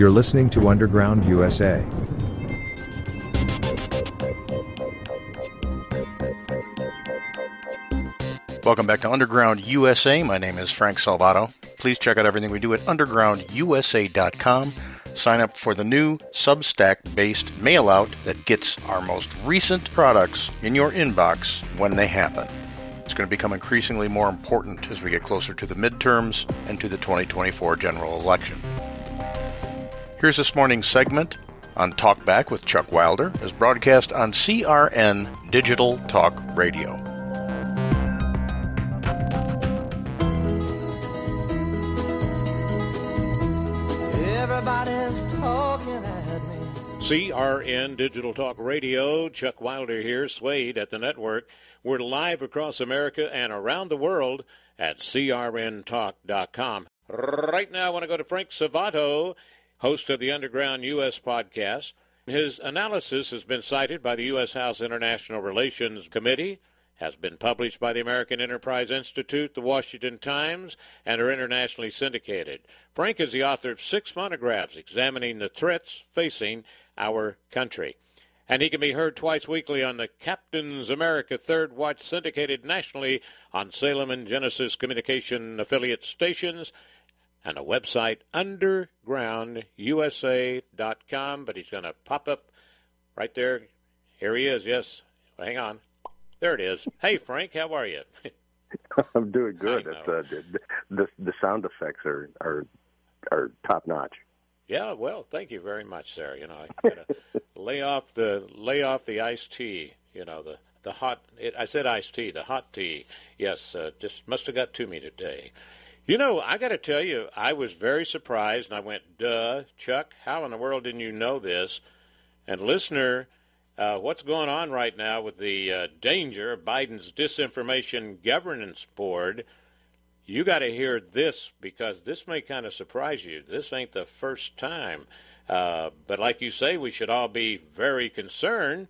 You're listening to Underground USA. Welcome back to Underground USA. My name is Frank Salvato. Please check out everything we do at undergroundusa.com. Sign up for the new Substack based mail out that gets our most recent products in your inbox when they happen. It's going to become increasingly more important as we get closer to the midterms and to the 2024 general election. Here's this morning's segment on Talkback with Chuck Wilder, as broadcast on CRN Digital Talk Radio. Everybody's talking at me. CRN Digital Talk Radio. Chuck Wilder here, Swade at the network. We're live across America and around the world at crntalk.com. Right now, I want to go to Frank Salvato, host of the Underground U.S. podcast. His analysis has been cited by the U.S. House International Relations Committee, has been published by the American Enterprise Institute, the Washington Times, and are internationally syndicated. Frank is the author of six monographs examining the threats facing our country. And he can be heard twice weekly on the Captain's America Third Watch, syndicated nationally on Salem and Genesis Communication affiliate stations and a website, undergroundusa.com. But he's going to pop up right there. Here he is, yes. Well, hang on. There it is. Hey, Frank, how are you? I'm doing good. Uh, the, the the sound effects are are are top notch. Yeah, well, thank you very much, sir. You know, I gotta lay off the lay off the iced tea. You know, the the hot. It, I said iced tea, the hot tea. Yes, uh, just must have got to me today. You know, I got to tell you, I was very surprised, and I went, "Duh, Chuck, how in the world didn't you know this?" And listener, uh, what's going on right now with the uh, danger of Biden's disinformation governance board? You got to hear this because this may kind of surprise you. This ain't the first time. Uh, but like you say, we should all be very concerned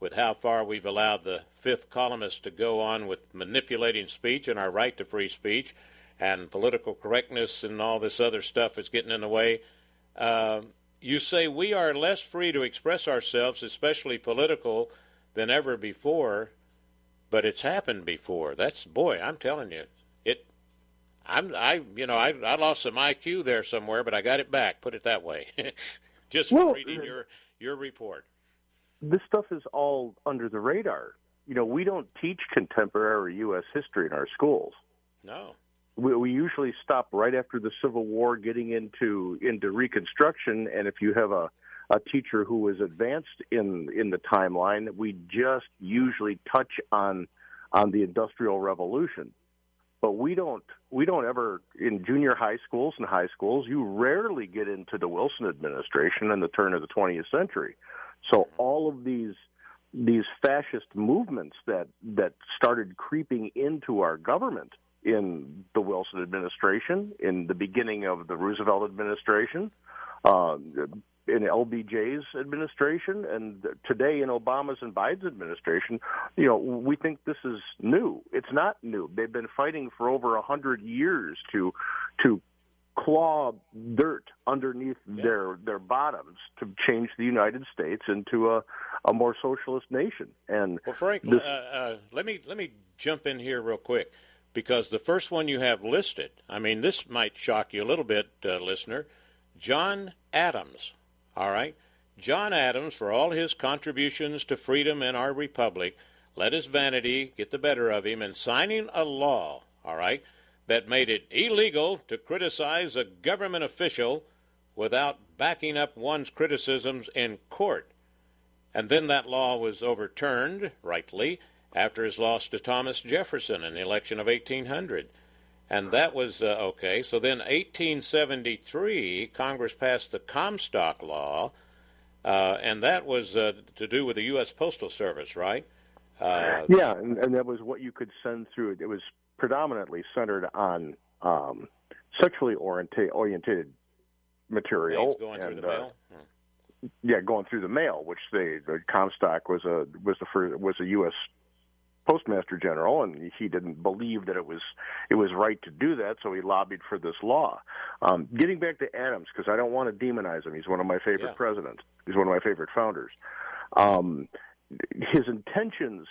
with how far we've allowed the fifth columnist to go on with manipulating speech and our right to free speech and political correctness and all this other stuff is getting in the way. Uh, you say we are less free to express ourselves, especially political, than ever before, but it's happened before. That's boy, I'm telling you, it. I'm I you know I I lost some IQ there somewhere, but I got it back. Put it that way, just well, reading your your report. This stuff is all under the radar. You know, we don't teach contemporary U.S. history in our schools. No we, we usually stop right after the Civil War, getting into into Reconstruction, and if you have a a teacher who is advanced in in the timeline, we just usually touch on on the Industrial Revolution. But we don't we don't ever in junior high schools and high schools. You rarely get into the Wilson administration and the turn of the 20th century. So all of these these fascist movements that that started creeping into our government in the Wilson administration, in the beginning of the Roosevelt administration, uh, in LBJ's administration, and today in Obama's and Biden's administration. You know, we think this is new. It's not new. They've been fighting for over a hundred years to to claw dirt underneath yeah. their their bottoms to change the United States into a a more socialist nation. And well, Frank, this, uh, uh, let me let me jump in here real quick because the first one you have listed, I mean, this might shock you a little bit, uh, listener. John Adams, all right? John Adams, for all his contributions to freedom in our republic, let his vanity get the better of him in signing a law, all right, that made it illegal to criticize a government official without backing up one's criticisms in court. And then that law was overturned, rightly, after his loss to Thomas Jefferson in the election of 1800. And that was uh, okay. So then, 1873, Congress passed the Comstock Law, uh, and that was uh, to do with the U.S. Postal Service, right? Uh, yeah, and, and, that was what you could send through it. Was predominantly centered on um, sexually oriented, oriented material. going and, through the mail. Hmm. Yeah, going through the mail, which they the Comstock was a was the first was a U.S. postmaster general, and he didn't believe that it was it was right to do that, so he lobbied for this law. Um, getting back to Adams, because I don't want to demonize him. He's one of my favorite yeah. presidents. He's one of my favorite founders. Um, his intentions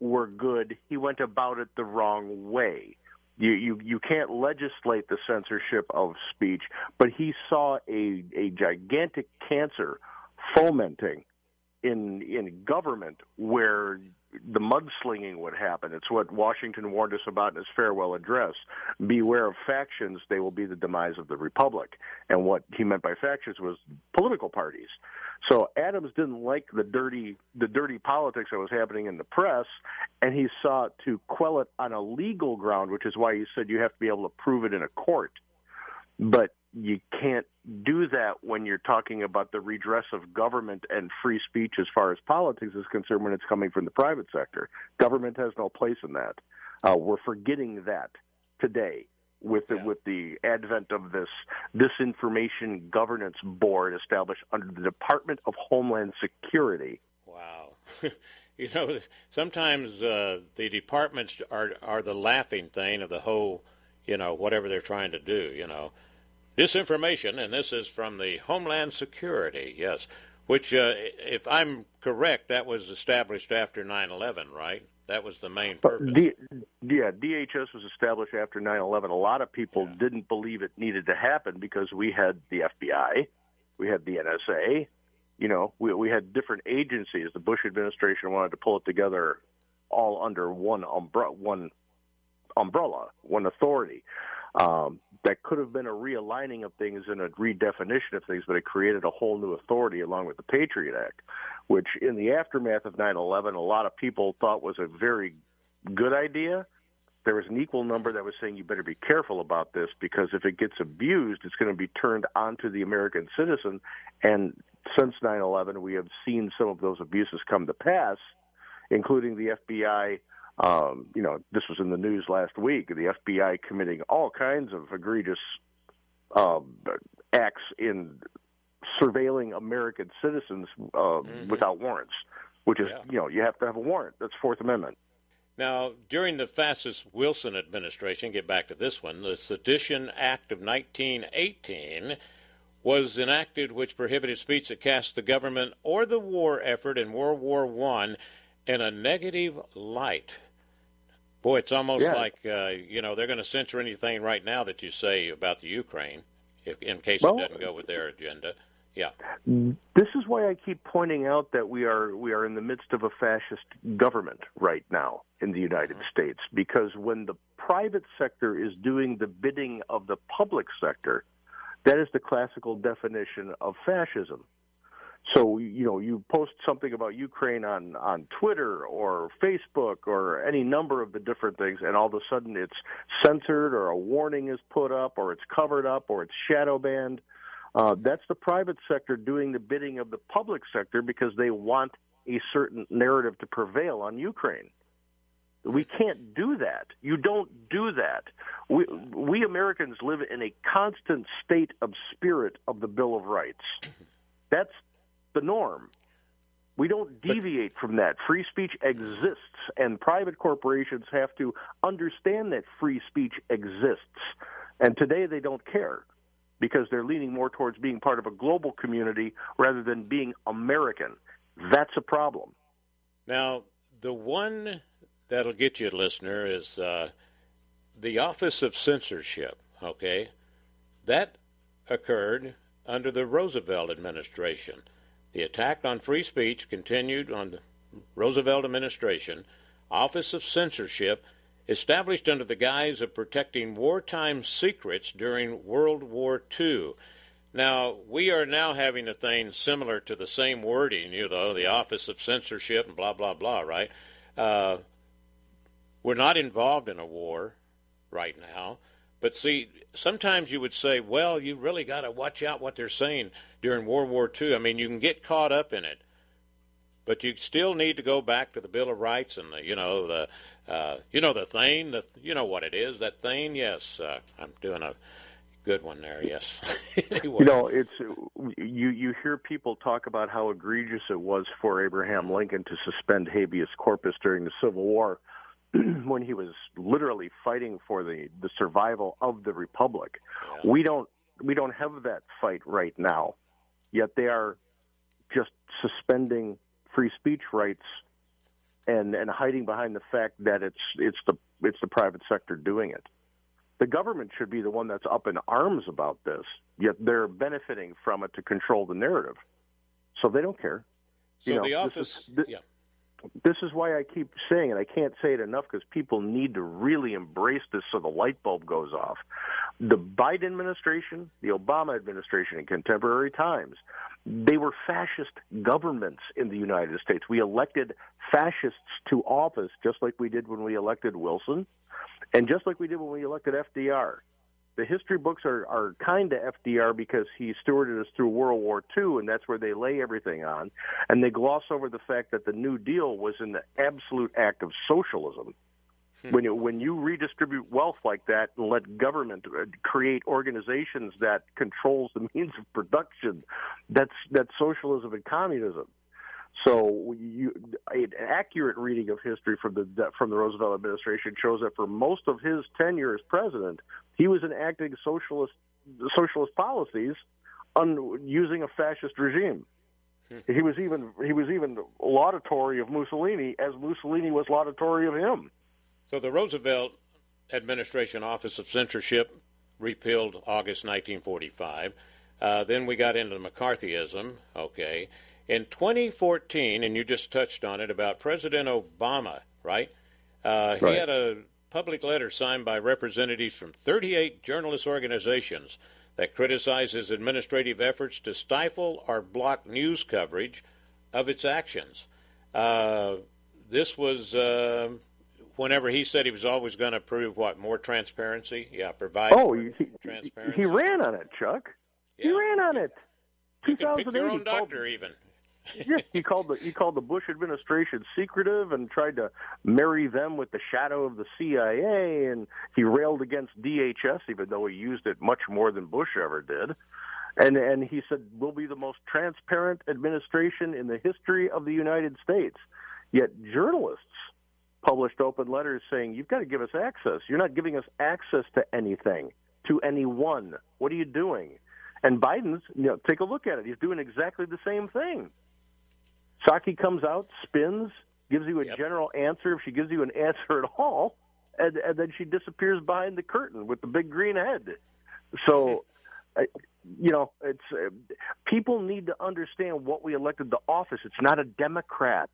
were good. He went about it the wrong way. You, you you can't legislate the censorship of speech, but he saw a a gigantic cancer fomenting in in government where the mudslinging would happen. It's what Washington warned us about in his farewell address. Beware of factions; they will be the demise of the republic. And what he meant by factions was political parties. So Adams didn't like the dirty the dirty politics that was happening in the press, and he sought to quell it on a legal ground, which is why he said you have to be able to prove it in a court. But you can't do that when you're talking about the redress of government and free speech as far as politics is concerned when it's coming from the private sector. Government has no place in that. Uh, we're forgetting that today with the, yeah. with the advent of this disinformation governance board established under the Department of Homeland Security. Wow. you know, sometimes uh, the departments are are the laughing thing of the whole, you know, whatever they're trying to do, you know. This information, and this is from the Homeland Security, yes, which, uh, if I'm correct, that was established after 9 11, right? That was the main purpose. D- yeah, DHS was established after 9 11. A lot of people Yeah. didn't believe it needed to happen because we had the FBI, we had the NSA, you know, we, we had different agencies. The Bush administration wanted to pull it together all under one, umbre- one umbrella, one authority. Um, that could have been a realigning of things and a redefinition of things, but it created a whole new authority along with the Patriot Act, which in the aftermath of 9 11, a lot of people thought was a very good idea. There was an equal number that was saying you better be careful about this because if it gets abused, it's going to be turned onto the American citizen. And since 9 11, we have seen some of those abuses come to pass, including the FBI um, you know, this was in the news last week. The FBI committing all kinds of egregious um, acts in surveilling American citizens uh, Mhm. without warrants, which is, Yeah. you know, you have to have a warrant. That's Fourth Amendment. Now, during the Fascist Wilson administration, get back to this one, the Sedition Act of 1918 was enacted, which prohibited speech that cast the government or the war effort in World War One in a negative light. Boy, it's almost Yeah. like uh, you know they're going to censor anything right now that you say about the Ukraine, if, in case Well- it doesn't go with their agenda. Yeah, This is why I keep pointing out that we are we are in the midst of a fascist government right now in the United States because when the private sector is doing the bidding of the public sector, that is the classical definition of fascism. So you know you post something about Ukraine on on Twitter or Facebook or any number of the different things, and all of a sudden it's censored or a warning is put up or it's covered up or it's shadow banned. Uh, that's the private sector doing the bidding of the public sector because they want a certain narrative to prevail on Ukraine. We can't do that. You don't do that. We, we Americans live in a constant state of spirit of the Bill of Rights. That's the norm. We don't deviate from that. Free speech exists, and private corporations have to understand that free speech exists. And today they don't care because they're leaning more towards being part of a global community rather than being American. That's a problem. Now, the one that'll get you, listener, is uh, the Office of Censorship. Okay, that occurred under the Roosevelt administration. The attack on free speech continued on the Roosevelt administration. Office of Censorship, established under the guise of protecting wartime secrets during World War II. Now, we are now having a thing similar to the same wording, you know, the Office of Censorship and blah, blah, blah, right? Uh, we're not involved in a war. right now. But see, sometimes you would say, well, you really got to watch out what they're saying during World War II. I mean, you can get caught up in it, but you still need to go back to the Bill of Rights and the, you know the uh, you know the thing, the you know what it is that thing. Yes, uh, I'm doing a good one there. Yes. anyway. You know, it's you you hear people talk about how egregious it was for Abraham Lincoln to suspend habeas corpus during the Civil War when he was literally fighting for the the survival of the republic. Yeah. We don't we don't have that fight right now. Yet they are just suspending free speech rights and and hiding behind the fact that it's it's the it's the private sector doing it. The government should be the one that's up in arms about this. Yet they're benefiting from it to control the narrative. So they don't care. So you know, the office, is, th- yeah this is why I keep saying it. I can't say it enough because people need to really embrace this so the light bulb goes off. The Biden administration, the Obama administration in contemporary times, they were fascist governments in the United States. We elected fascists to office just like we did when we elected Wilson and just like we did when we elected FDR the history books are, are kind of FDR because he stewarded us through World War II, and that's where they lay everything on. And they gloss over the fact that the New Deal was an absolute act of socialism. Hmm. When you, when you redistribute wealth like that and let government uh, create organizations that controls the means of production, that's that's socialism and communism. So, you, an accurate reading of history from the from the Roosevelt administration shows that for most of his tenure as president, he was enacting socialist socialist policies on using a fascist regime. Hmm. He was even he was even laudatory of Mussolini as Mussolini was laudatory of him. So the Roosevelt administration Office of Censorship repealed August 1945. Uh, then we got into McCarthyism. Okay. In 2014, and you just touched on it about President Obama, right? Uh, right. He had a public letter signed by representatives from 38 journalist organizations that criticizes administrative efforts to stifle or block news coverage of its actions. Uh, this was uh, whenever he said he was always going to prove what more transparency. Yeah, provide. Oh, he, transparency. He ran on it, Chuck. Yeah. He ran on it. You can pick your own doctor, even yeah, he called the he called the Bush administration secretive and tried to marry them with the shadow of the CIA, and he railed against DHS, even though he used it much more than Bush ever did. And and he said we'll be the most transparent administration in the history of the United States. Yet journalists published open letters saying you've got to give us access. You're not giving us access to anything, to anyone. What are you doing? And Biden's, you know, take a look at it. He's doing exactly the same thing. Psaki comes out, spins, gives you a yep. general answer if she gives you an answer at all, and, and then she disappears behind the curtain with the big green head. So, you know, it's uh, people need to understand what we elected the office. It's not a Democrat.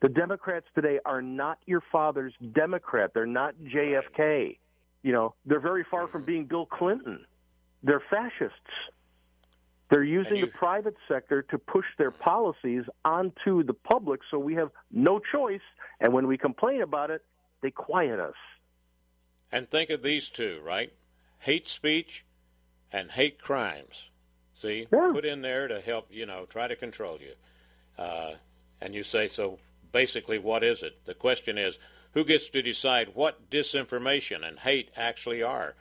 The Democrats today are not your father's Democrat. They're not JFK. You know, they're very far from being Bill Clinton. They're fascists. They're using you, the private sector to push their policies onto the public so we have no choice. And when we complain about it, they quiet us. And think of these two, right? Hate speech and hate crimes. See, yeah. put in there to help, you know, try to control you. Uh, and you say, so basically, what is it? The question is, who gets to decide what disinformation and hate actually are?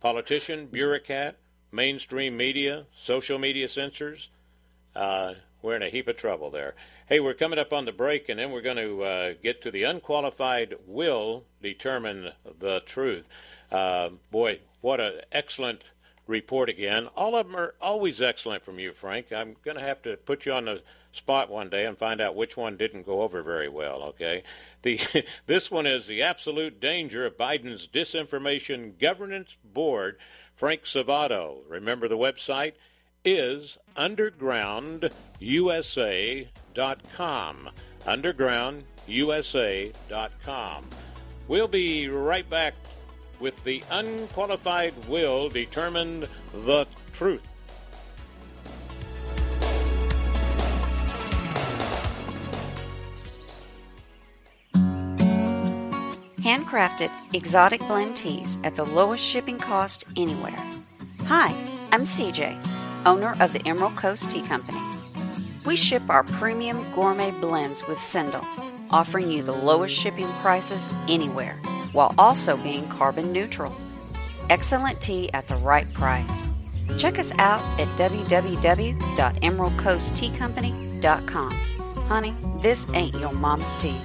Politician, bureaucrat, mainstream media, social media censors. Uh, we're in a heap of trouble there. Hey, we're coming up on the break, and then we're going to uh, get to the unqualified will determine the truth. Uh, boy, what an excellent report again. All of them are always excellent from you, Frank. I'm going to have to put you on the spot one day and find out which one didn't go over very well. Okay, the this one is the absolute danger of Biden's disinformation governance board Frank Salvato. Remember the website is undergroundusa.com. Undergroundusa.com. We'll be right back with the unqualified will determine the truth. Handcrafted exotic blend teas at the lowest shipping cost anywhere. Hi, I'm CJ, owner of the Emerald Coast Tea Company. We ship our premium gourmet blends with Sendle, offering you the lowest shipping prices anywhere while also being carbon neutral. Excellent tea at the right price. Check us out at www.emeraldcoastteacompany.com. Honey, this ain't your mama's tea.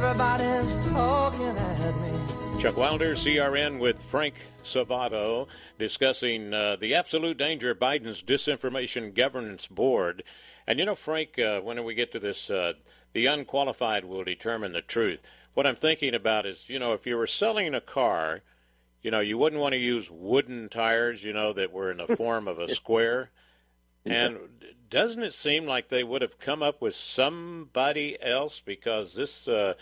Everybody's talking at me. Chuck Wilder, CRN, with Frank Salvato, discussing uh, the absolute danger of Biden's disinformation governance board. And you know, Frank, uh, when we get to this, uh, the unqualified will determine the truth. What I'm thinking about is, you know, if you were selling a car, you know, you wouldn't want to use wooden tires, you know, that were in the form of a square. And doesn't it seem like they would have come up with somebody else because this uh,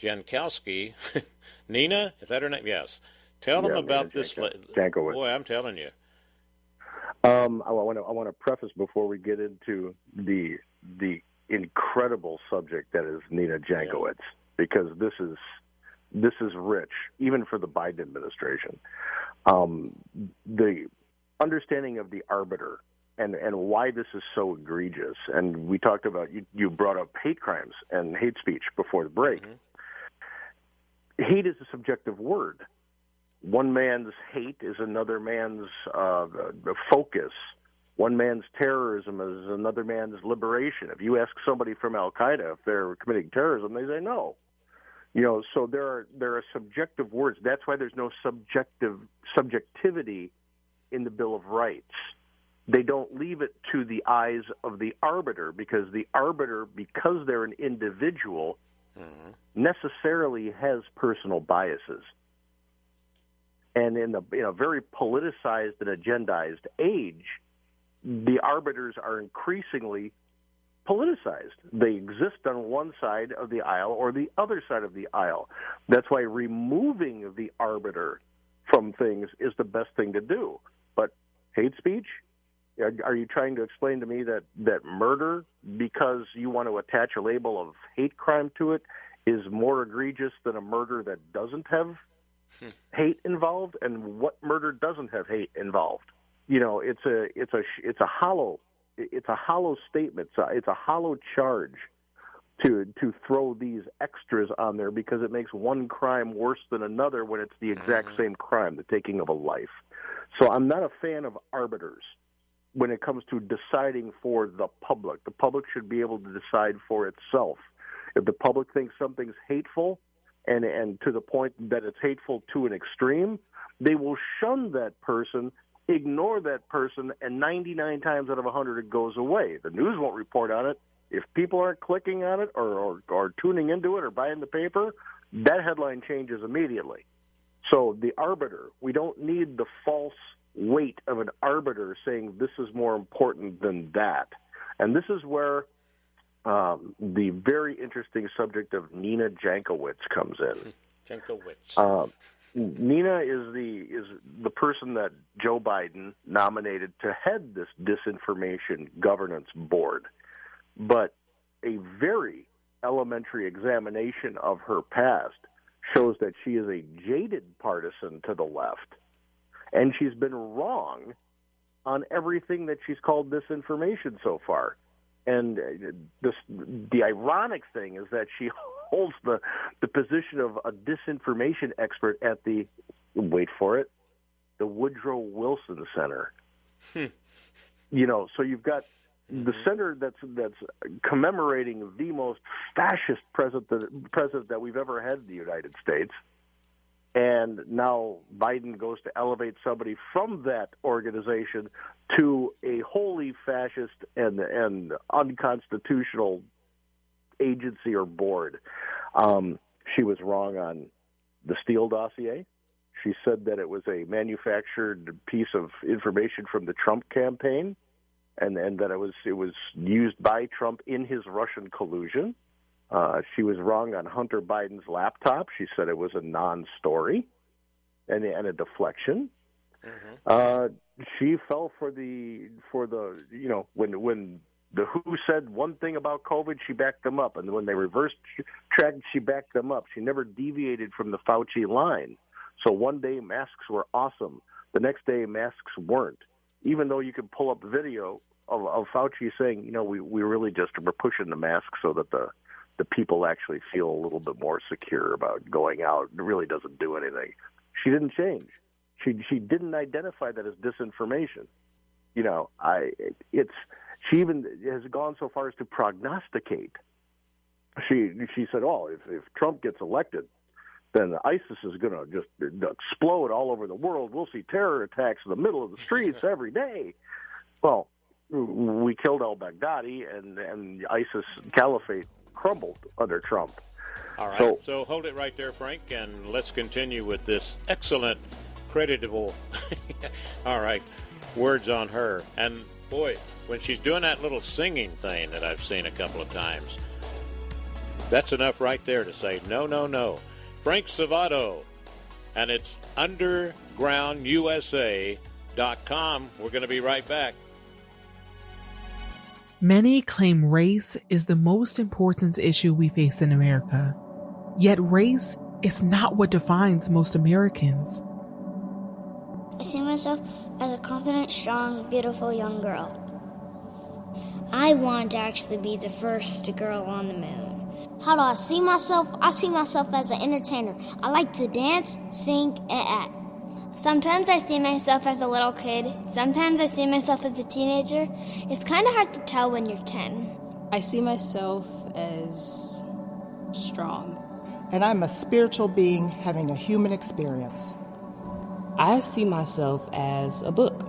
Jankowski, Nina, is that her name? Yes. Tell them about this. Janko- la- Jankowicz. Boy, I'm telling you. Um, I want to I want to preface before we get into the the incredible subject that is Nina Jankowicz because this is this is rich even for the Biden administration. Um, the understanding of the arbiter and and why this is so egregious. And we talked about you you brought up hate crimes and hate speech before the break. Hate is a subjective word one man's hate is another man's uh, focus. One man's terrorism is another man's liberation. If you ask somebody from Al Qaeda if they're committing terrorism, they say no. You know, so there are there are subjective words. That's why there's no subjective subjectivity in the Bill of Rights. They don't leave it to the eyes of the arbiter because the arbiter, because they're an individual, mm-hmm. necessarily has personal biases and in the in a very politicized and agendized age, the arbiters are increasingly politicized. They exist on one side of the aisle or the other side of the aisle. That's why removing the arbiter from things is the best thing to do. But hate speech, are, are you trying to explain to me that that murder, because you want to attach a label of hate crime to it, is more egregious than a murder that doesn't have hmm. hate involved? And what murder doesn't have hate involved? You know it's a it's a it's a hollow it's a hollow statement it's a, it's a hollow charge to to throw these extras on there because it makes one crime worse than another when it's the exact mm-hmm. same crime the taking of a life. So i'm not a fan of arbiters when it comes to deciding for the public the public should be able to decide for itself if the public thinks something's hateful and and to the point that it's hateful to an extreme, they will shun that person, ignore that person, and 99 times out of 100 it goes away. The news won't report on it. If people aren't clicking on it or, or, or tuning into it or buying the paper, that headline changes immediately. So the arbiter, we don't need the false weight of an arbiter saying this is more important than that. And this is where um, the very interesting subject of Nina Jankowicz comes in. Jankowicz. Uh, Nina is the is the person that Joe Biden nominated to head this disinformation governance board, but a very elementary examination of her past shows that she is a jaded partisan to the left, and she's been wrong on everything that she's called disinformation so far. And uh, this, the ironic thing is that she holds the the position of a disinformation expert at the wait for it, the Woodrow Wilson Center. You know, so you've got the center that's that's commemorating the most fascist president president that we've ever had in the United States. And now Biden goes to elevate somebody from that organization to a wholly fascist and and unconstitutional agency or board. Um, she was wrong on the Steele dossier. She said that it was a manufactured piece of information from the Trump campaign, and and that it was it was used by Trump in his Russian collusion. Uh, she was wrong on Hunter Biden's laptop. She said it was a non-story and, and a deflection. Uh, she fell for the for the you know when when the WHO said one thing about COVID, she backed them up, and when they reversed tracked, she backed them up. She never deviated from the Fauci line. So one day masks were awesome, the next day masks weren't. Even though you could pull up video of, of Fauci saying, you know, we we really just we're pushing the mask so that the the people actually feel a little bit more secure about going out. It really doesn't do anything. She didn't change. She she didn't identify that as disinformation. You know, I it's she even has gone so far as to prognosticate. She she said, "Oh, if if Trump gets elected, then ISIS is going to just explode all over the world. We'll see terror attacks in the middle of the streets every day." Well, we killed al Baghdadi, and and ISIS caliphate crumbled under Trump. All right. So, so hold it right there, Frank, and let's continue with this excellent, creditable. all right, words on her. And boy, when she's doing that little singing thing that I've seen a couple of times, that's enough right there to say no, no, no. Frank Salvato, and it's undergroundusa.com. We're going to be right back. Many claim race is the most important issue we face in America. Yet race is not what defines most Americans. I see myself as a confident, strong, beautiful young girl. I want to actually be the first girl on the moon. How do I see myself? I see myself as an entertainer. I like to dance, sing, and act. Sometimes I see myself as a little kid, sometimes I see myself as a teenager. It's kind of hard to tell when you're 10. I see myself as strong. And I'm a spiritual being having a human experience. I see myself as a book.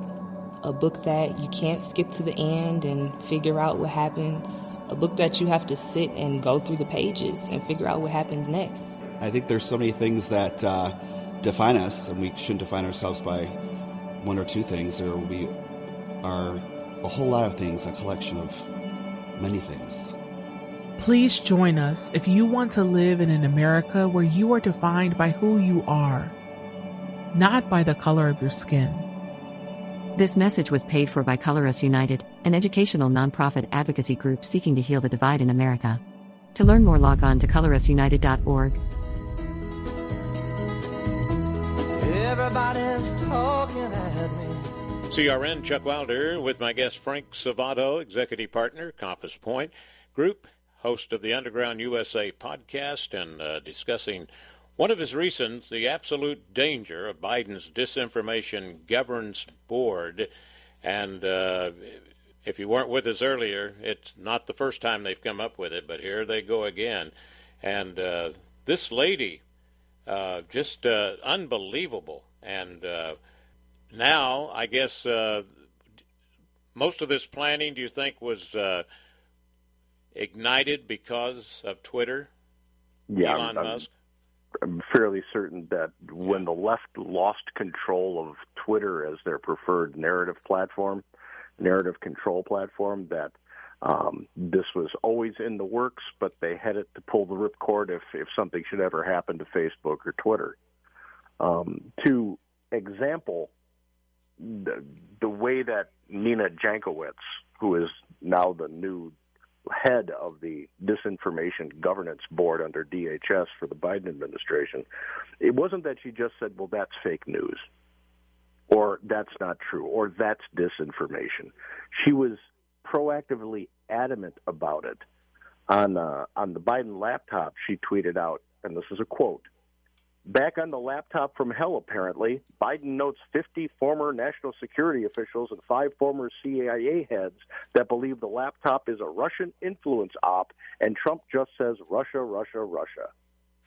A book that you can't skip to the end and figure out what happens. A book that you have to sit and go through the pages and figure out what happens next. I think there's so many things that uh, define us, and we shouldn't define ourselves by one or two things. Or we are a whole lot of things, a collection of many things. Please join us if you want to live in an America where you are defined by who you are, not by the color of your skin. This message was paid for by Color Us United, an educational nonprofit advocacy group seeking to heal the divide in America. To learn more, log on to colorusunited.org. Everybody's talking at me. CRN Chuck Wilder with my guest Frank Salvato, executive partner, Compass Point Group, host of the Underground USA podcast, and uh, discussing one of his reasons the absolute danger of Biden's disinformation governance board. And uh, if you weren't with us earlier, it's not the first time they've come up with it, but here they go again. And uh, this lady, uh, just uh, unbelievable. And uh, now, I guess uh, most of this planning, do you think, was uh, ignited because of Twitter? Yeah, Elon I'm, Musk. I'm fairly certain that when the left lost control of Twitter as their preferred narrative platform, narrative control platform, that um, this was always in the works, but they had it to pull the ripcord if, if something should ever happen to Facebook or Twitter. Um, to example the, the way that Nina Jankowicz, who is now the new head of the disinformation governance board under DHS for the Biden administration, it wasn't that she just said, well, that's fake news, or that's not true, or that's disinformation. She was proactively adamant about it. On uh, on the Biden laptop, she tweeted out, and this is a quote: Back on the laptop from hell, apparently, Biden notes 50 former national security officials and five former CIA heads that believe the laptop is a Russian influence op, and Trump just says Russia, Russia, Russia.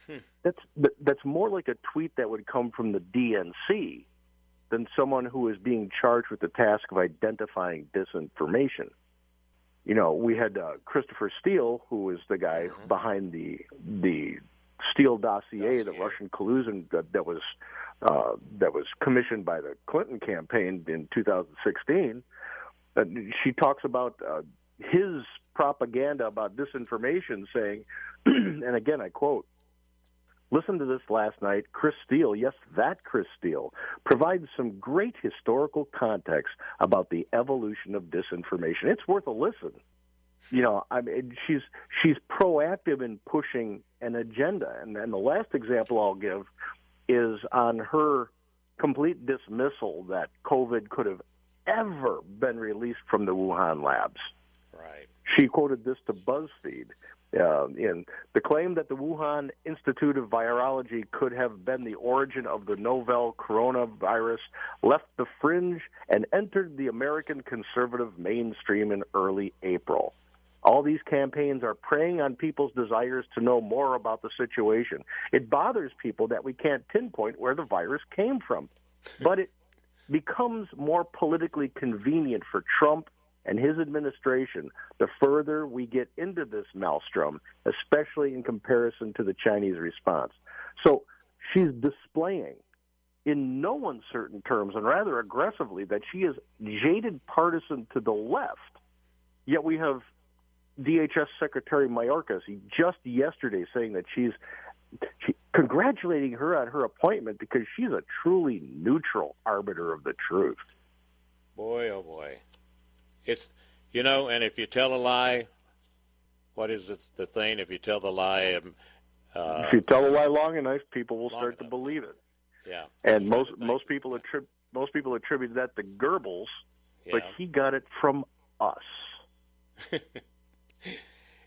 Hmm. That's that's more like a tweet that would come from the DNC than someone who is being charged with the task of identifying disinformation. You know, we had uh, Christopher Steele, who was the guy Mm-hmm. behind the the Steele dossier, the Russian collusion that, that was uh, that was commissioned by the Clinton campaign in 2016. Uh, she talks about uh, his propaganda about disinformation, saying, and again I quote. Listen to this last night. Chris Steele, yes, that Chris Steele, provides some great historical context about the evolution of disinformation. It's worth a listen. You know, I mean, she's she's proactive in pushing an agenda, and and the last example I'll give is on her complete dismissal that COVID could have ever been released from the Wuhan labs. Right. She quoted this to BuzzFeed. Uh, in the claim that the Wuhan Institute of Virology could have been the origin of the novel coronavirus left the fringe and entered the American conservative mainstream in early April. All these campaigns are preying on people's desires to know more about the situation. It bothers people that we can't pinpoint where the virus came from, but it becomes more politically convenient for Trump and his administration the further we get into this maelstrom, especially in comparison to the Chinese response. So she's displaying in no uncertain terms and rather aggressively that she is jaded partisan to the left. Yet we have DHS Secretary Mayorkas just yesterday saying that she's she, congratulating her on her appointment because she's a truly neutral arbiter of the truth. Boy, oh boy. It's you know, and if you tell a lie, what is the, the thing? If you tell the lie, um, uh, if you tell a lie long enough, people will start enough. to believe it. Yeah, and most most people attribute most people attribute that to Goebbels, yeah. but he got it from us.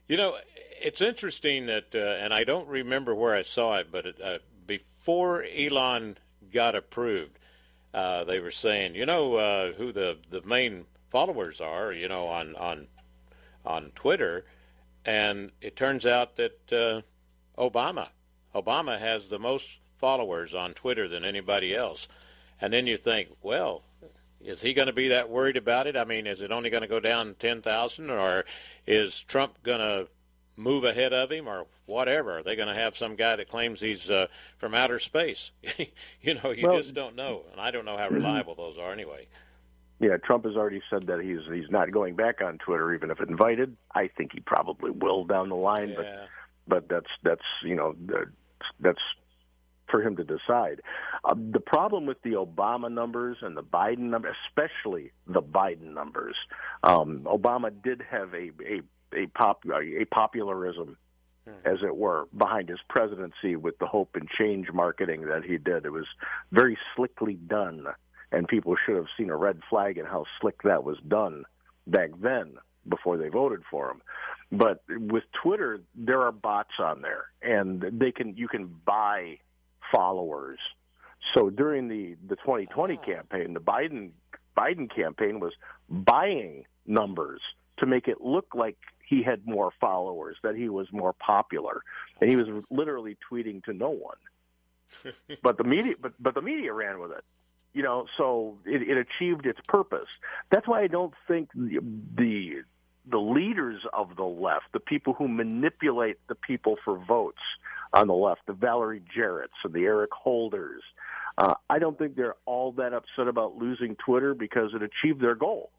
you know, it's interesting that, uh, and I don't remember where I saw it, but it, uh, before Elon got approved, uh, they were saying, you know, uh, who the the main followers are, you know, on on on Twitter, and it turns out that uh, Obama Obama has the most followers on Twitter than anybody else. And then you think, well, is he going to be that worried about it? I mean, is it only going to go down 10,000 or is Trump going to move ahead of him or whatever? Are they going to have some guy that claims he's uh, from outer space? you know, you well, just don't know. And I don't know how reliable those are anyway. Yeah, Trump has already said that he's he's not going back on Twitter even if invited. I think he probably will down the line, yeah. but but that's that's you know that's for him to decide. Uh, the problem with the Obama numbers and the Biden numbers, especially the Biden numbers, um, Obama did have a a a, pop, a popularism, hmm. as it were, behind his presidency with the hope and change marketing that he did. It was very slickly done and people should have seen a red flag in how slick that was done back then before they voted for him. But with Twitter, there are bots on there, and they can you can buy followers. So during the the 2020 oh. Ah. campaign, the Biden Biden campaign was buying numbers to make it look like he had more followers, that he was more popular, and he was literally tweeting to no one. but the media, but but the media ran with it you know, so it, it achieved its purpose. That's why I don't think the, the the leaders of the left, the people who manipulate the people for votes on the left, the Valerie Jarretts and the Eric Holders, uh, I don't think they're all that upset about losing Twitter because it achieved their goal.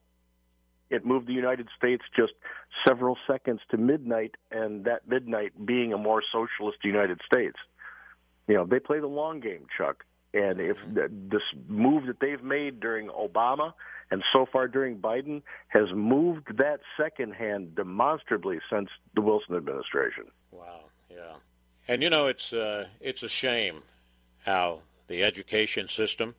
It moved the United States just several seconds to midnight, and that midnight being a more socialist United States. You know, they play the long game, Chuck. And if this move that they've made during Obama and so far during Biden has moved that second hand demonstrably since the Wilson administration. Wow, yeah. And you know, it's uh, it's a shame how the education system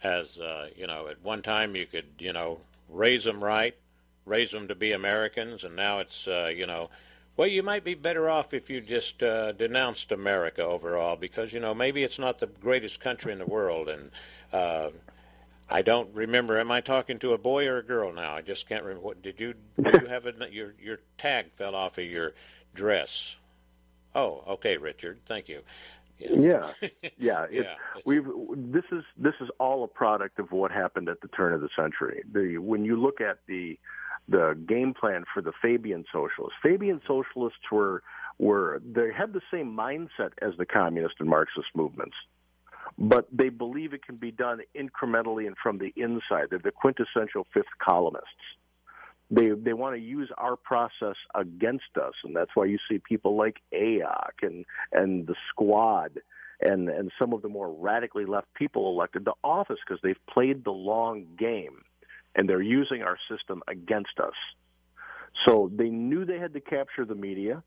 has, uh, you know, at one time you could, you know, raise them right, raise them to be Americans, and now it's, uh, you know, well, you might be better off if you just uh, denounced America overall, because you know maybe it's not the greatest country in the world, and uh, I don't remember. Am I talking to a boy or a girl now? I just can't remember. What did you? Did you have a, your your tag fell off of your dress? Oh, okay, Richard. Thank you. Yeah, yeah. yeah, yeah we've this is this is all a product of what happened at the turn of the century. The when you look at the the game plan for the Fabian socialists. Fabian socialists were were they had the same mindset as the communist and Marxist movements, but they believe it can be done incrementally and from the inside. They're the quintessential fifth columnists. They they want to use our process against us, and that's why you see people like AOC and and the Squad and and some of the more radically left people elected to office because they've played the long game and they're using our system against us. So they knew they had to capture the media,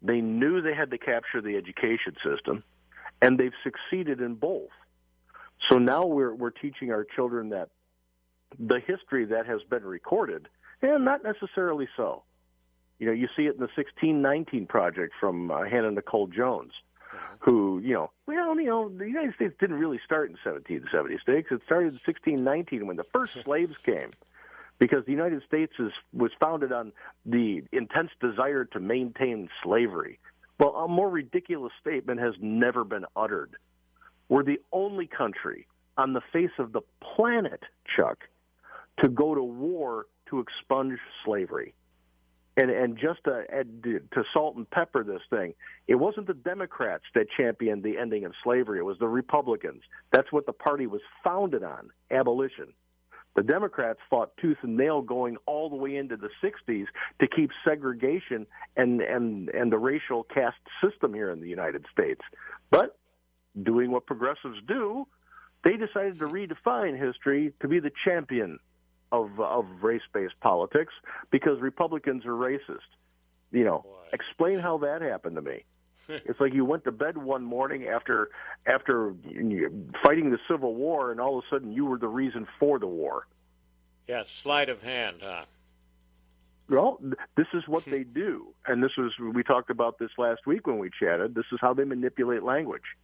they knew they had to capture the education system, and they've succeeded in both. So now we're we're teaching our children that the history that has been recorded, and not necessarily so. You know, you see it in the 1619 project from uh, Hannah Nicole Jones, who, you know, well, you know, the United States didn't really start in 1776. It started in 1619 when the first slaves came, because the United States is, was founded on the intense desire to maintain slavery. Well, a more ridiculous statement has never been uttered. We're the only country on the face of the planet, Chuck, to go to war to expunge slavery. And and just to, to salt and pepper this thing, it wasn't the Democrats that championed the ending of slavery. It was the Republicans. That's what the party was founded on: abolition. The Democrats fought tooth and nail going all the way into the 60s to keep segregation and, and, and the racial caste system here in the United States. But doing what progressives do, they decided to redefine history to be the champion of of race-based politics because Republicans are racist. You know, Boy. explain how that happened to me. it's like you went to bed one morning after after fighting the Civil War, and all of a sudden you were the reason for the war. Yeah, sleight of hand, huh? Well, this is what they do, and this was we talked about this last week when we chatted. This is how they manipulate language,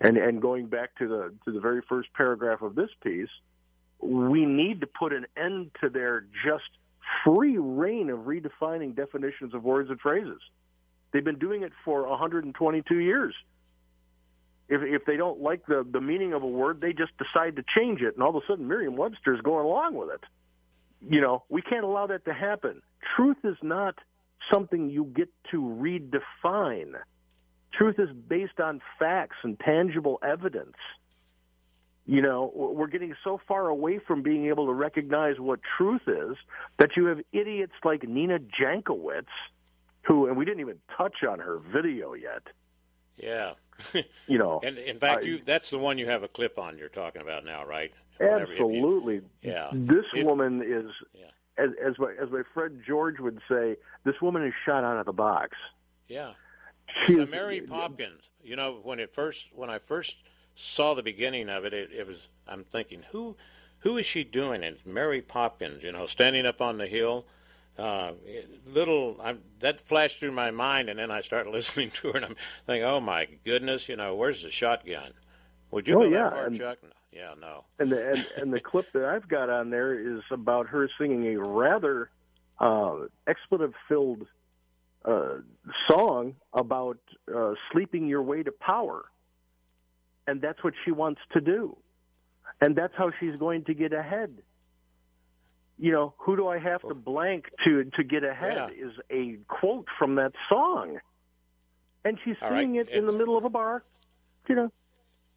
and and going back to the to the very first paragraph of this piece, we need to put an end to their just free reign of redefining definitions of words and phrases. They've been doing it for 122 years. If, if they don't like the, the meaning of a word, they just decide to change it, and all of a sudden Merriam Webster's going along with it. You know, we can't allow that to happen. Truth is not something you get to redefine. Truth is based on facts and tangible evidence. You know, we're getting so far away from being able to recognize what truth is that you have idiots like Nina Jankowicz, who, and we didn't even touch on her video yet. Yeah. you know, and in fact, I, you that's the one you have a clip on. You're talking about now, right? Absolutely. You, yeah. This woman is, yeah. as as my, as my friend George would say, this woman is shot out of the box. Yeah. She's Mary Popkins. You know, when it first when I first saw the beginning of it, it, it was I'm thinking who who is she doing? It's Mary Poppins, you know, standing up on the hill. Uh, little I'm, that flashed through my mind, and then I started listening to her, and I'm thinking, oh my goodness, you know, where's the shotgun? Would you oh, go yeah. that far, and, Chuck? No. Yeah, no. And the and, and the clip that I've got on there is about her singing a rather uh, expletive-filled uh, song about uh, sleeping your way to power and that's what she wants to do. And that's how she's going to get ahead. You know, who do I have to blank to to get ahead yeah. is a quote from that song. And she's singing right. it in the middle of a bar. You know.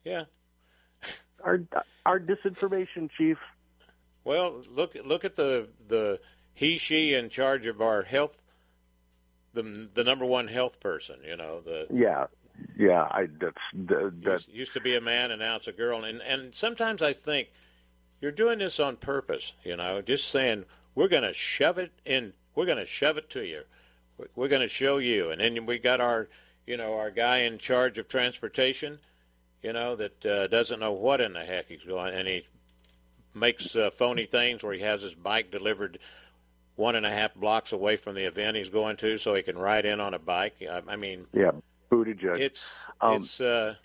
Yeah. our our disinformation chief. Well, look look at the the he she in charge of our health the the number one health person, you know, the Yeah yeah, I that's that, used, used to be a man and now it's a girl, and and sometimes I think you're doing this on purpose. You know, just saying we're going to shove it in, we're going to shove it to you, we're going to show you, and then we got our you know our guy in charge of transportation, you know that uh, doesn't know what in the heck he's going, and he makes uh, phony things where he has his bike delivered one and a half blocks away from the event he's going to, so he can ride in on a bike. I, I mean, yeah, Buttigieg. It's um, it's uh,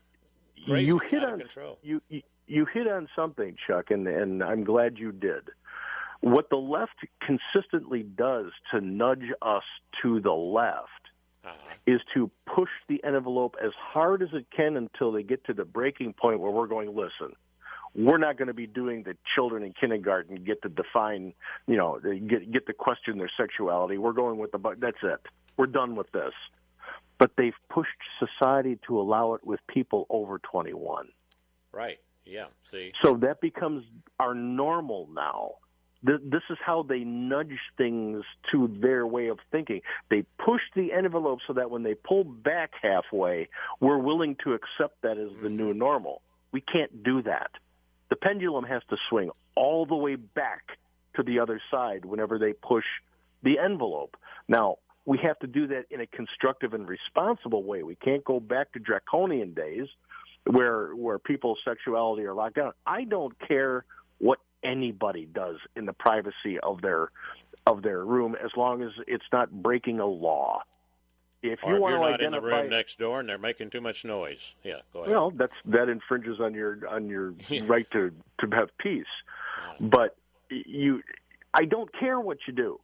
crazy, you hit on control. You, you you hit on something, Chuck, and and I'm glad you did. What the left consistently does to nudge us to the left uh-huh. is to push the envelope as hard as it can until they get to the breaking point where we're going, listen, we're not going to be doing the children in kindergarten get to define, you know, get get to question their sexuality. We're going with the that's it. We're done with this but they've pushed society to allow it with people over 21. Right. Yeah. See. So that becomes our normal now. This is how they nudge things to their way of thinking. They push the envelope so that when they pull back halfway, we're willing to accept that as the new mm-hmm. normal. We can't do that. The pendulum has to swing all the way back to the other side whenever they push the envelope. Now, we have to do that in a constructive and responsible way. We can't go back to draconian days where where people's sexuality are locked down. I don't care what anybody does in the privacy of their of their room as long as it's not breaking a law. If you or if want you're to not in the room next door and they're making too much noise, yeah, go ahead. well, that's that infringes on your on your right to to have peace. But you, I don't care what you do.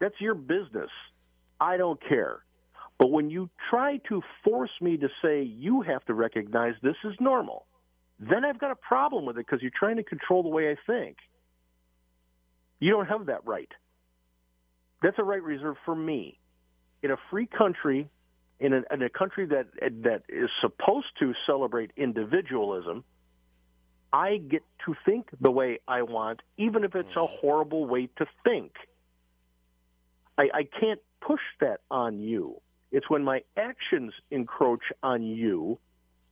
That's your business. I don't care. But when you try to force me to say you have to recognize this is normal, then I've got a problem with it because you're trying to control the way I think. You don't have that right. That's a right reserved for me. In a free country, in a, in a country that that is supposed to celebrate individualism, I get to think the way I want, even if it's a mm. horrible way to think. I, I can't push that on you. It's when my actions encroach on you,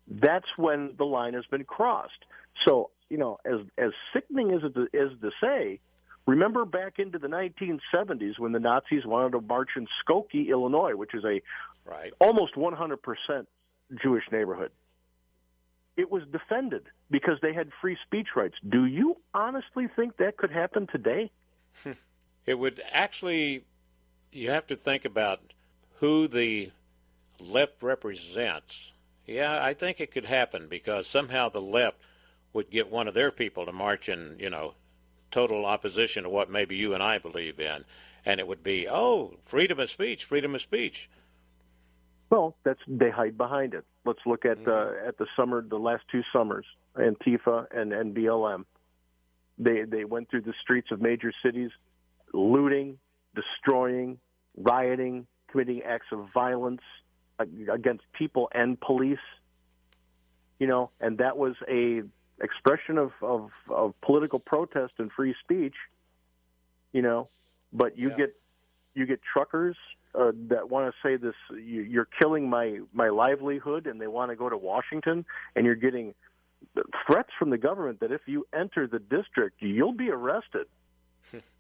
that's when the line has been crossed. So, you know, as as sickening as it is to say, remember back into the 1970s when the Nazis wanted to march in Skokie, Illinois, which is a right. almost 100% Jewish neighborhood. It was defended because they had free speech rights. Do you honestly think that could happen today? It would actually, you have to think about who the left represents. Yeah, I think it could happen because somehow the left would get one of their people to march in, you know, total opposition to what maybe you and I believe in. And it would be, oh, freedom of speech, freedom of speech. Well, that's they hide behind it. Let's look at uh, at the summer, the last two summers, Antifa and, and BLM. They they went through the streets of major cities, looting, destroying, rioting, committing acts of violence against people and police. You know, and that was a expression of, of, of political protest and free speech. You know, but you Yeah. get you get truckers uh, that want to say this you, you're killing my my livelihood and they want to go to Washington and you're getting threats from the government that if you enter the district you'll be arrested.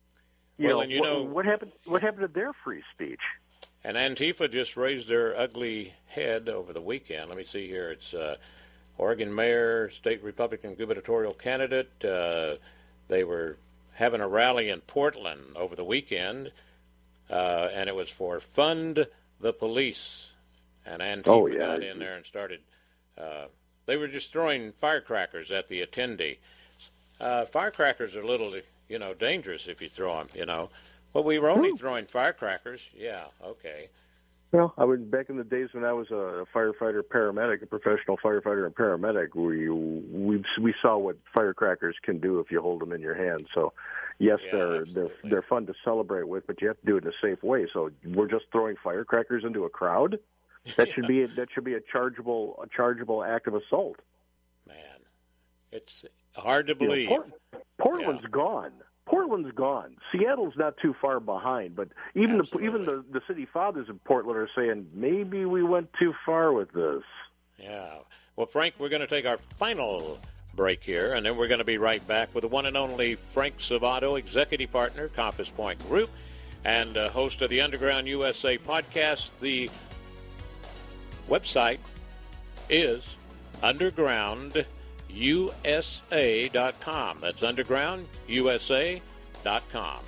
You Well, know, you what, know- what happened what happened to their free speech? And Antifa just raised their ugly head over the weekend. Let me see here. It's uh, Oregon mayor, state Republican gubernatorial candidate. Uh, they were having a rally in Portland over the weekend, uh, and it was for Fund the Police. And Antifa Oh, yeah. got in there and started. Uh, they were just throwing firecrackers at the attendee. Uh, firecrackers are little, you know, dangerous if you throw them. You know, but we were only throwing firecrackers. Yeah, okay. Well, I was back in the days when I was a firefighter, paramedic, a professional firefighter and paramedic. We we we saw what firecrackers can do if you hold them in your hand. So, yes, Yeah, they're they're they're fun to celebrate with, but you have to do it in a safe way. So we're just throwing firecrackers into a crowd. That should be a, that should be a chargeable a chargeable act of assault. Man, it's hard to You know, believe. Port- Portland's gone. Portland's gone. Seattle's not too far behind, but even the even the the city fathers of Portland are saying maybe we went too far with this. Yeah. Well, Frank, we're going to take our final break here, and then we're going to be right back with the one and only Frank Salvato, executive partner, Compass Point Group, and uh, host of the Underground USA podcast. The website is undergroundusa.com. That's undergroundusa.com.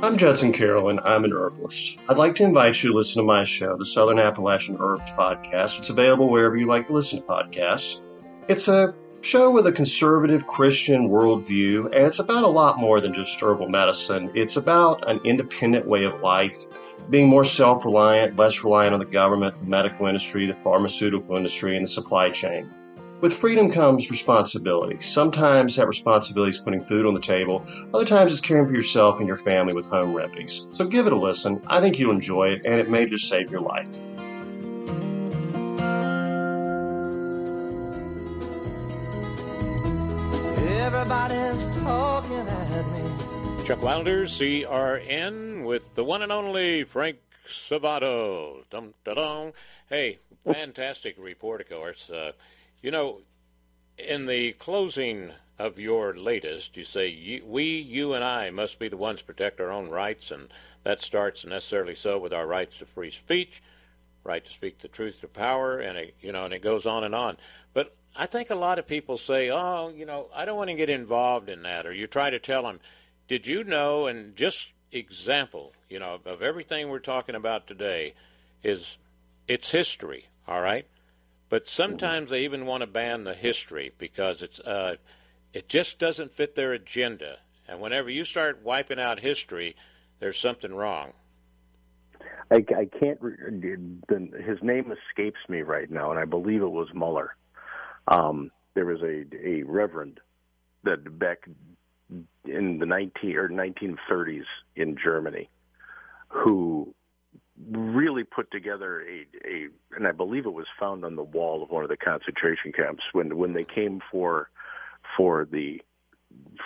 I'm Judson Carroll, and I'm an herbalist. I'd like to invite you to listen to my show, the Southern Appalachian Herbs Podcast. It's available wherever you like to listen to podcasts. It's a show with a conservative Christian worldview, and it's about a lot more than just herbal medicine. It's about an independent way of life, being more self reliant, less reliant on the government, the medical industry, the pharmaceutical industry, and the supply chain. With freedom comes responsibility. Sometimes that responsibility is putting food on the table. Other times it's caring for yourself and your family with home remedies. So give it a listen. I think you'll enjoy it and it may just save your life. Everybody's talking at me. Chuck Wilder, CRN, with the one and only Frank Salvato. Dum, da, dum. Hey, fantastic report, of course. Uh, you know, in the closing of your latest, you say we, you, and I must be the ones to protect our own rights, and that starts necessarily so with our rights to free speech, right to speak the truth to power, and it, you know, and it goes on and on. But I think a lot of people say, "Oh, you know, I don't want to get involved in that," or you try to tell them, "Did you know?" And just example, you know, of everything we're talking about today is it's history, all right. But sometimes they even want to ban the history because it's uh, it just doesn't fit their agenda. And whenever you start wiping out history, there's something wrong. I, I can't. His name escapes me right now, and I believe it was Mueller. Um, there was a a reverend that back in the 19 or 1930s in Germany who really put together a, a and I believe it was found on the wall of one of the concentration camps when when they came for for the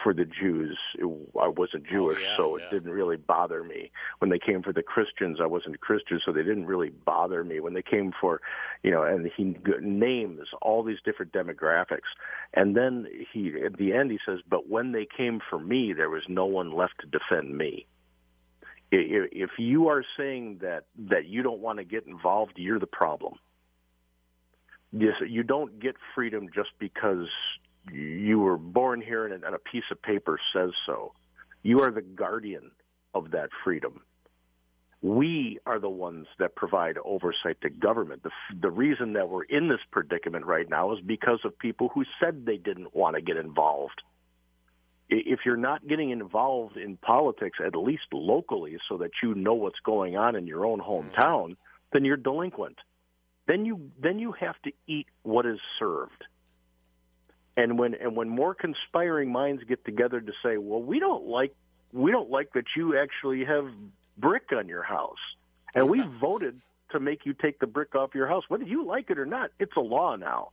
for the Jews, it, I wasn't oh, Jewish, oh, yeah, so yeah. it didn't really bother me. When they came for the Christians, I wasn't Christian, so they didn't really bother me. When they came for, you know, and he names all these different demographics, and then he at the end he says, "But when they came for me, there was no one left to defend me." If you are saying that that you don't want to get involved, you're the problem. Yes, you don't get freedom just because you were born here and a piece of paper says so. You are the guardian of that freedom. We are the ones that provide oversight to government. The, the reason that we're in this predicament right now is because of people who said they didn't want to get involved. If you're not getting involved in politics, at least locally, so that you know what's going on in your own mm-hmm. hometown, then you're delinquent. Then you then you have to eat what is served and when and when more conspiring minds get together to say, well, we don't like we don't like that you actually have brick on your house, and we voted to make you take the brick off your house, whether you like it or not. It's a law now.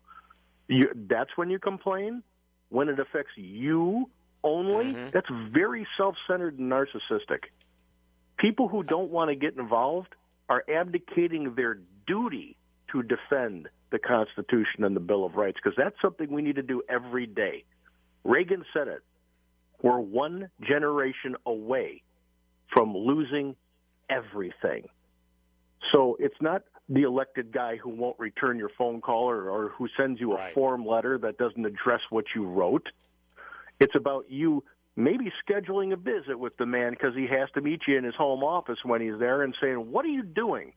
You, that's when you complain. When it affects you only, mm-hmm. that's very self-centered and narcissistic. People who don't want to get involved are abdicating their duty to defend the Constitution and the Bill of Rights because that's something we need to do every day. Reagan said it. We're one generation away from losing everything. So it's not the elected guy who won't return your phone call or, or who sends you a form letter that doesn't address what you wrote. It's about you maybe scheduling a visit with the man because he has to meet you in his home office when he's there and saying, What are you doing?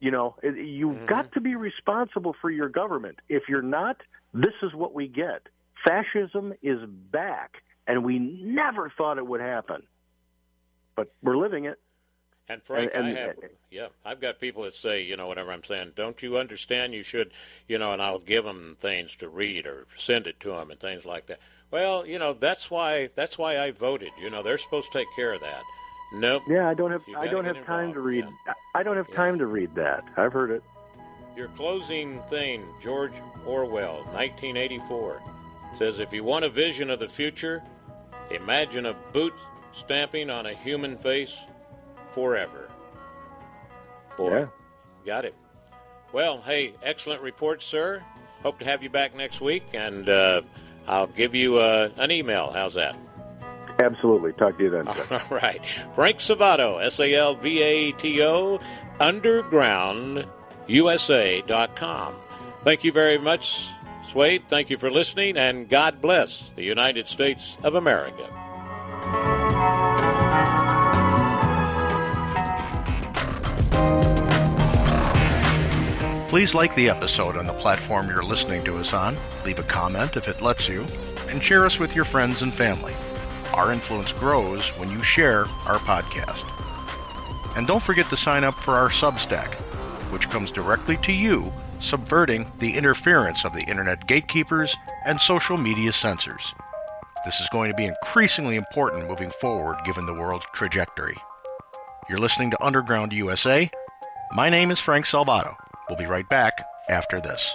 You know, you've mm-hmm. got to be responsible for your government. If you're not, this is what we get. Fascism is back, and we never thought it would happen. But we're living it. And Frank, And- I have, yeah, I've got people that say, you know, whatever I'm saying, don't you understand? You should, you know, and I'll give them things to read or send it to them and things like that. Well, you know, that's why that's why I voted. You know, they're supposed to take care of that. Nope. Yeah, I don't have I don't have time to read. involved, I don't have time to read that. I've heard it. Your closing thing, George Orwell, 1984, says if you want a vision of the future, imagine a boot stamping on a human face forever. Boy, Yeah. got it. Well, hey, excellent report, sir. Hope to have you back next week, and uh, I'll give you uh, an email. How's that? Absolutely. Talk to you then. Jeff. All right. Frank Salvato, S A L V A T O, undergroundusa.com. Thank you very much, Swade. Thank you for listening, and God bless the United States of America. Please like the episode on the platform you're listening to us on, leave a comment if it lets you, and share us with your friends and family. Our influence grows when you share our podcast. And don't forget to sign up for our Substack, which comes directly to you, subverting the interference of the internet gatekeepers and social media censors. This is going to be increasingly important moving forward given the world trajectory. You're listening to Underground USA. My name is Frank Salvato. We'll be right back after this.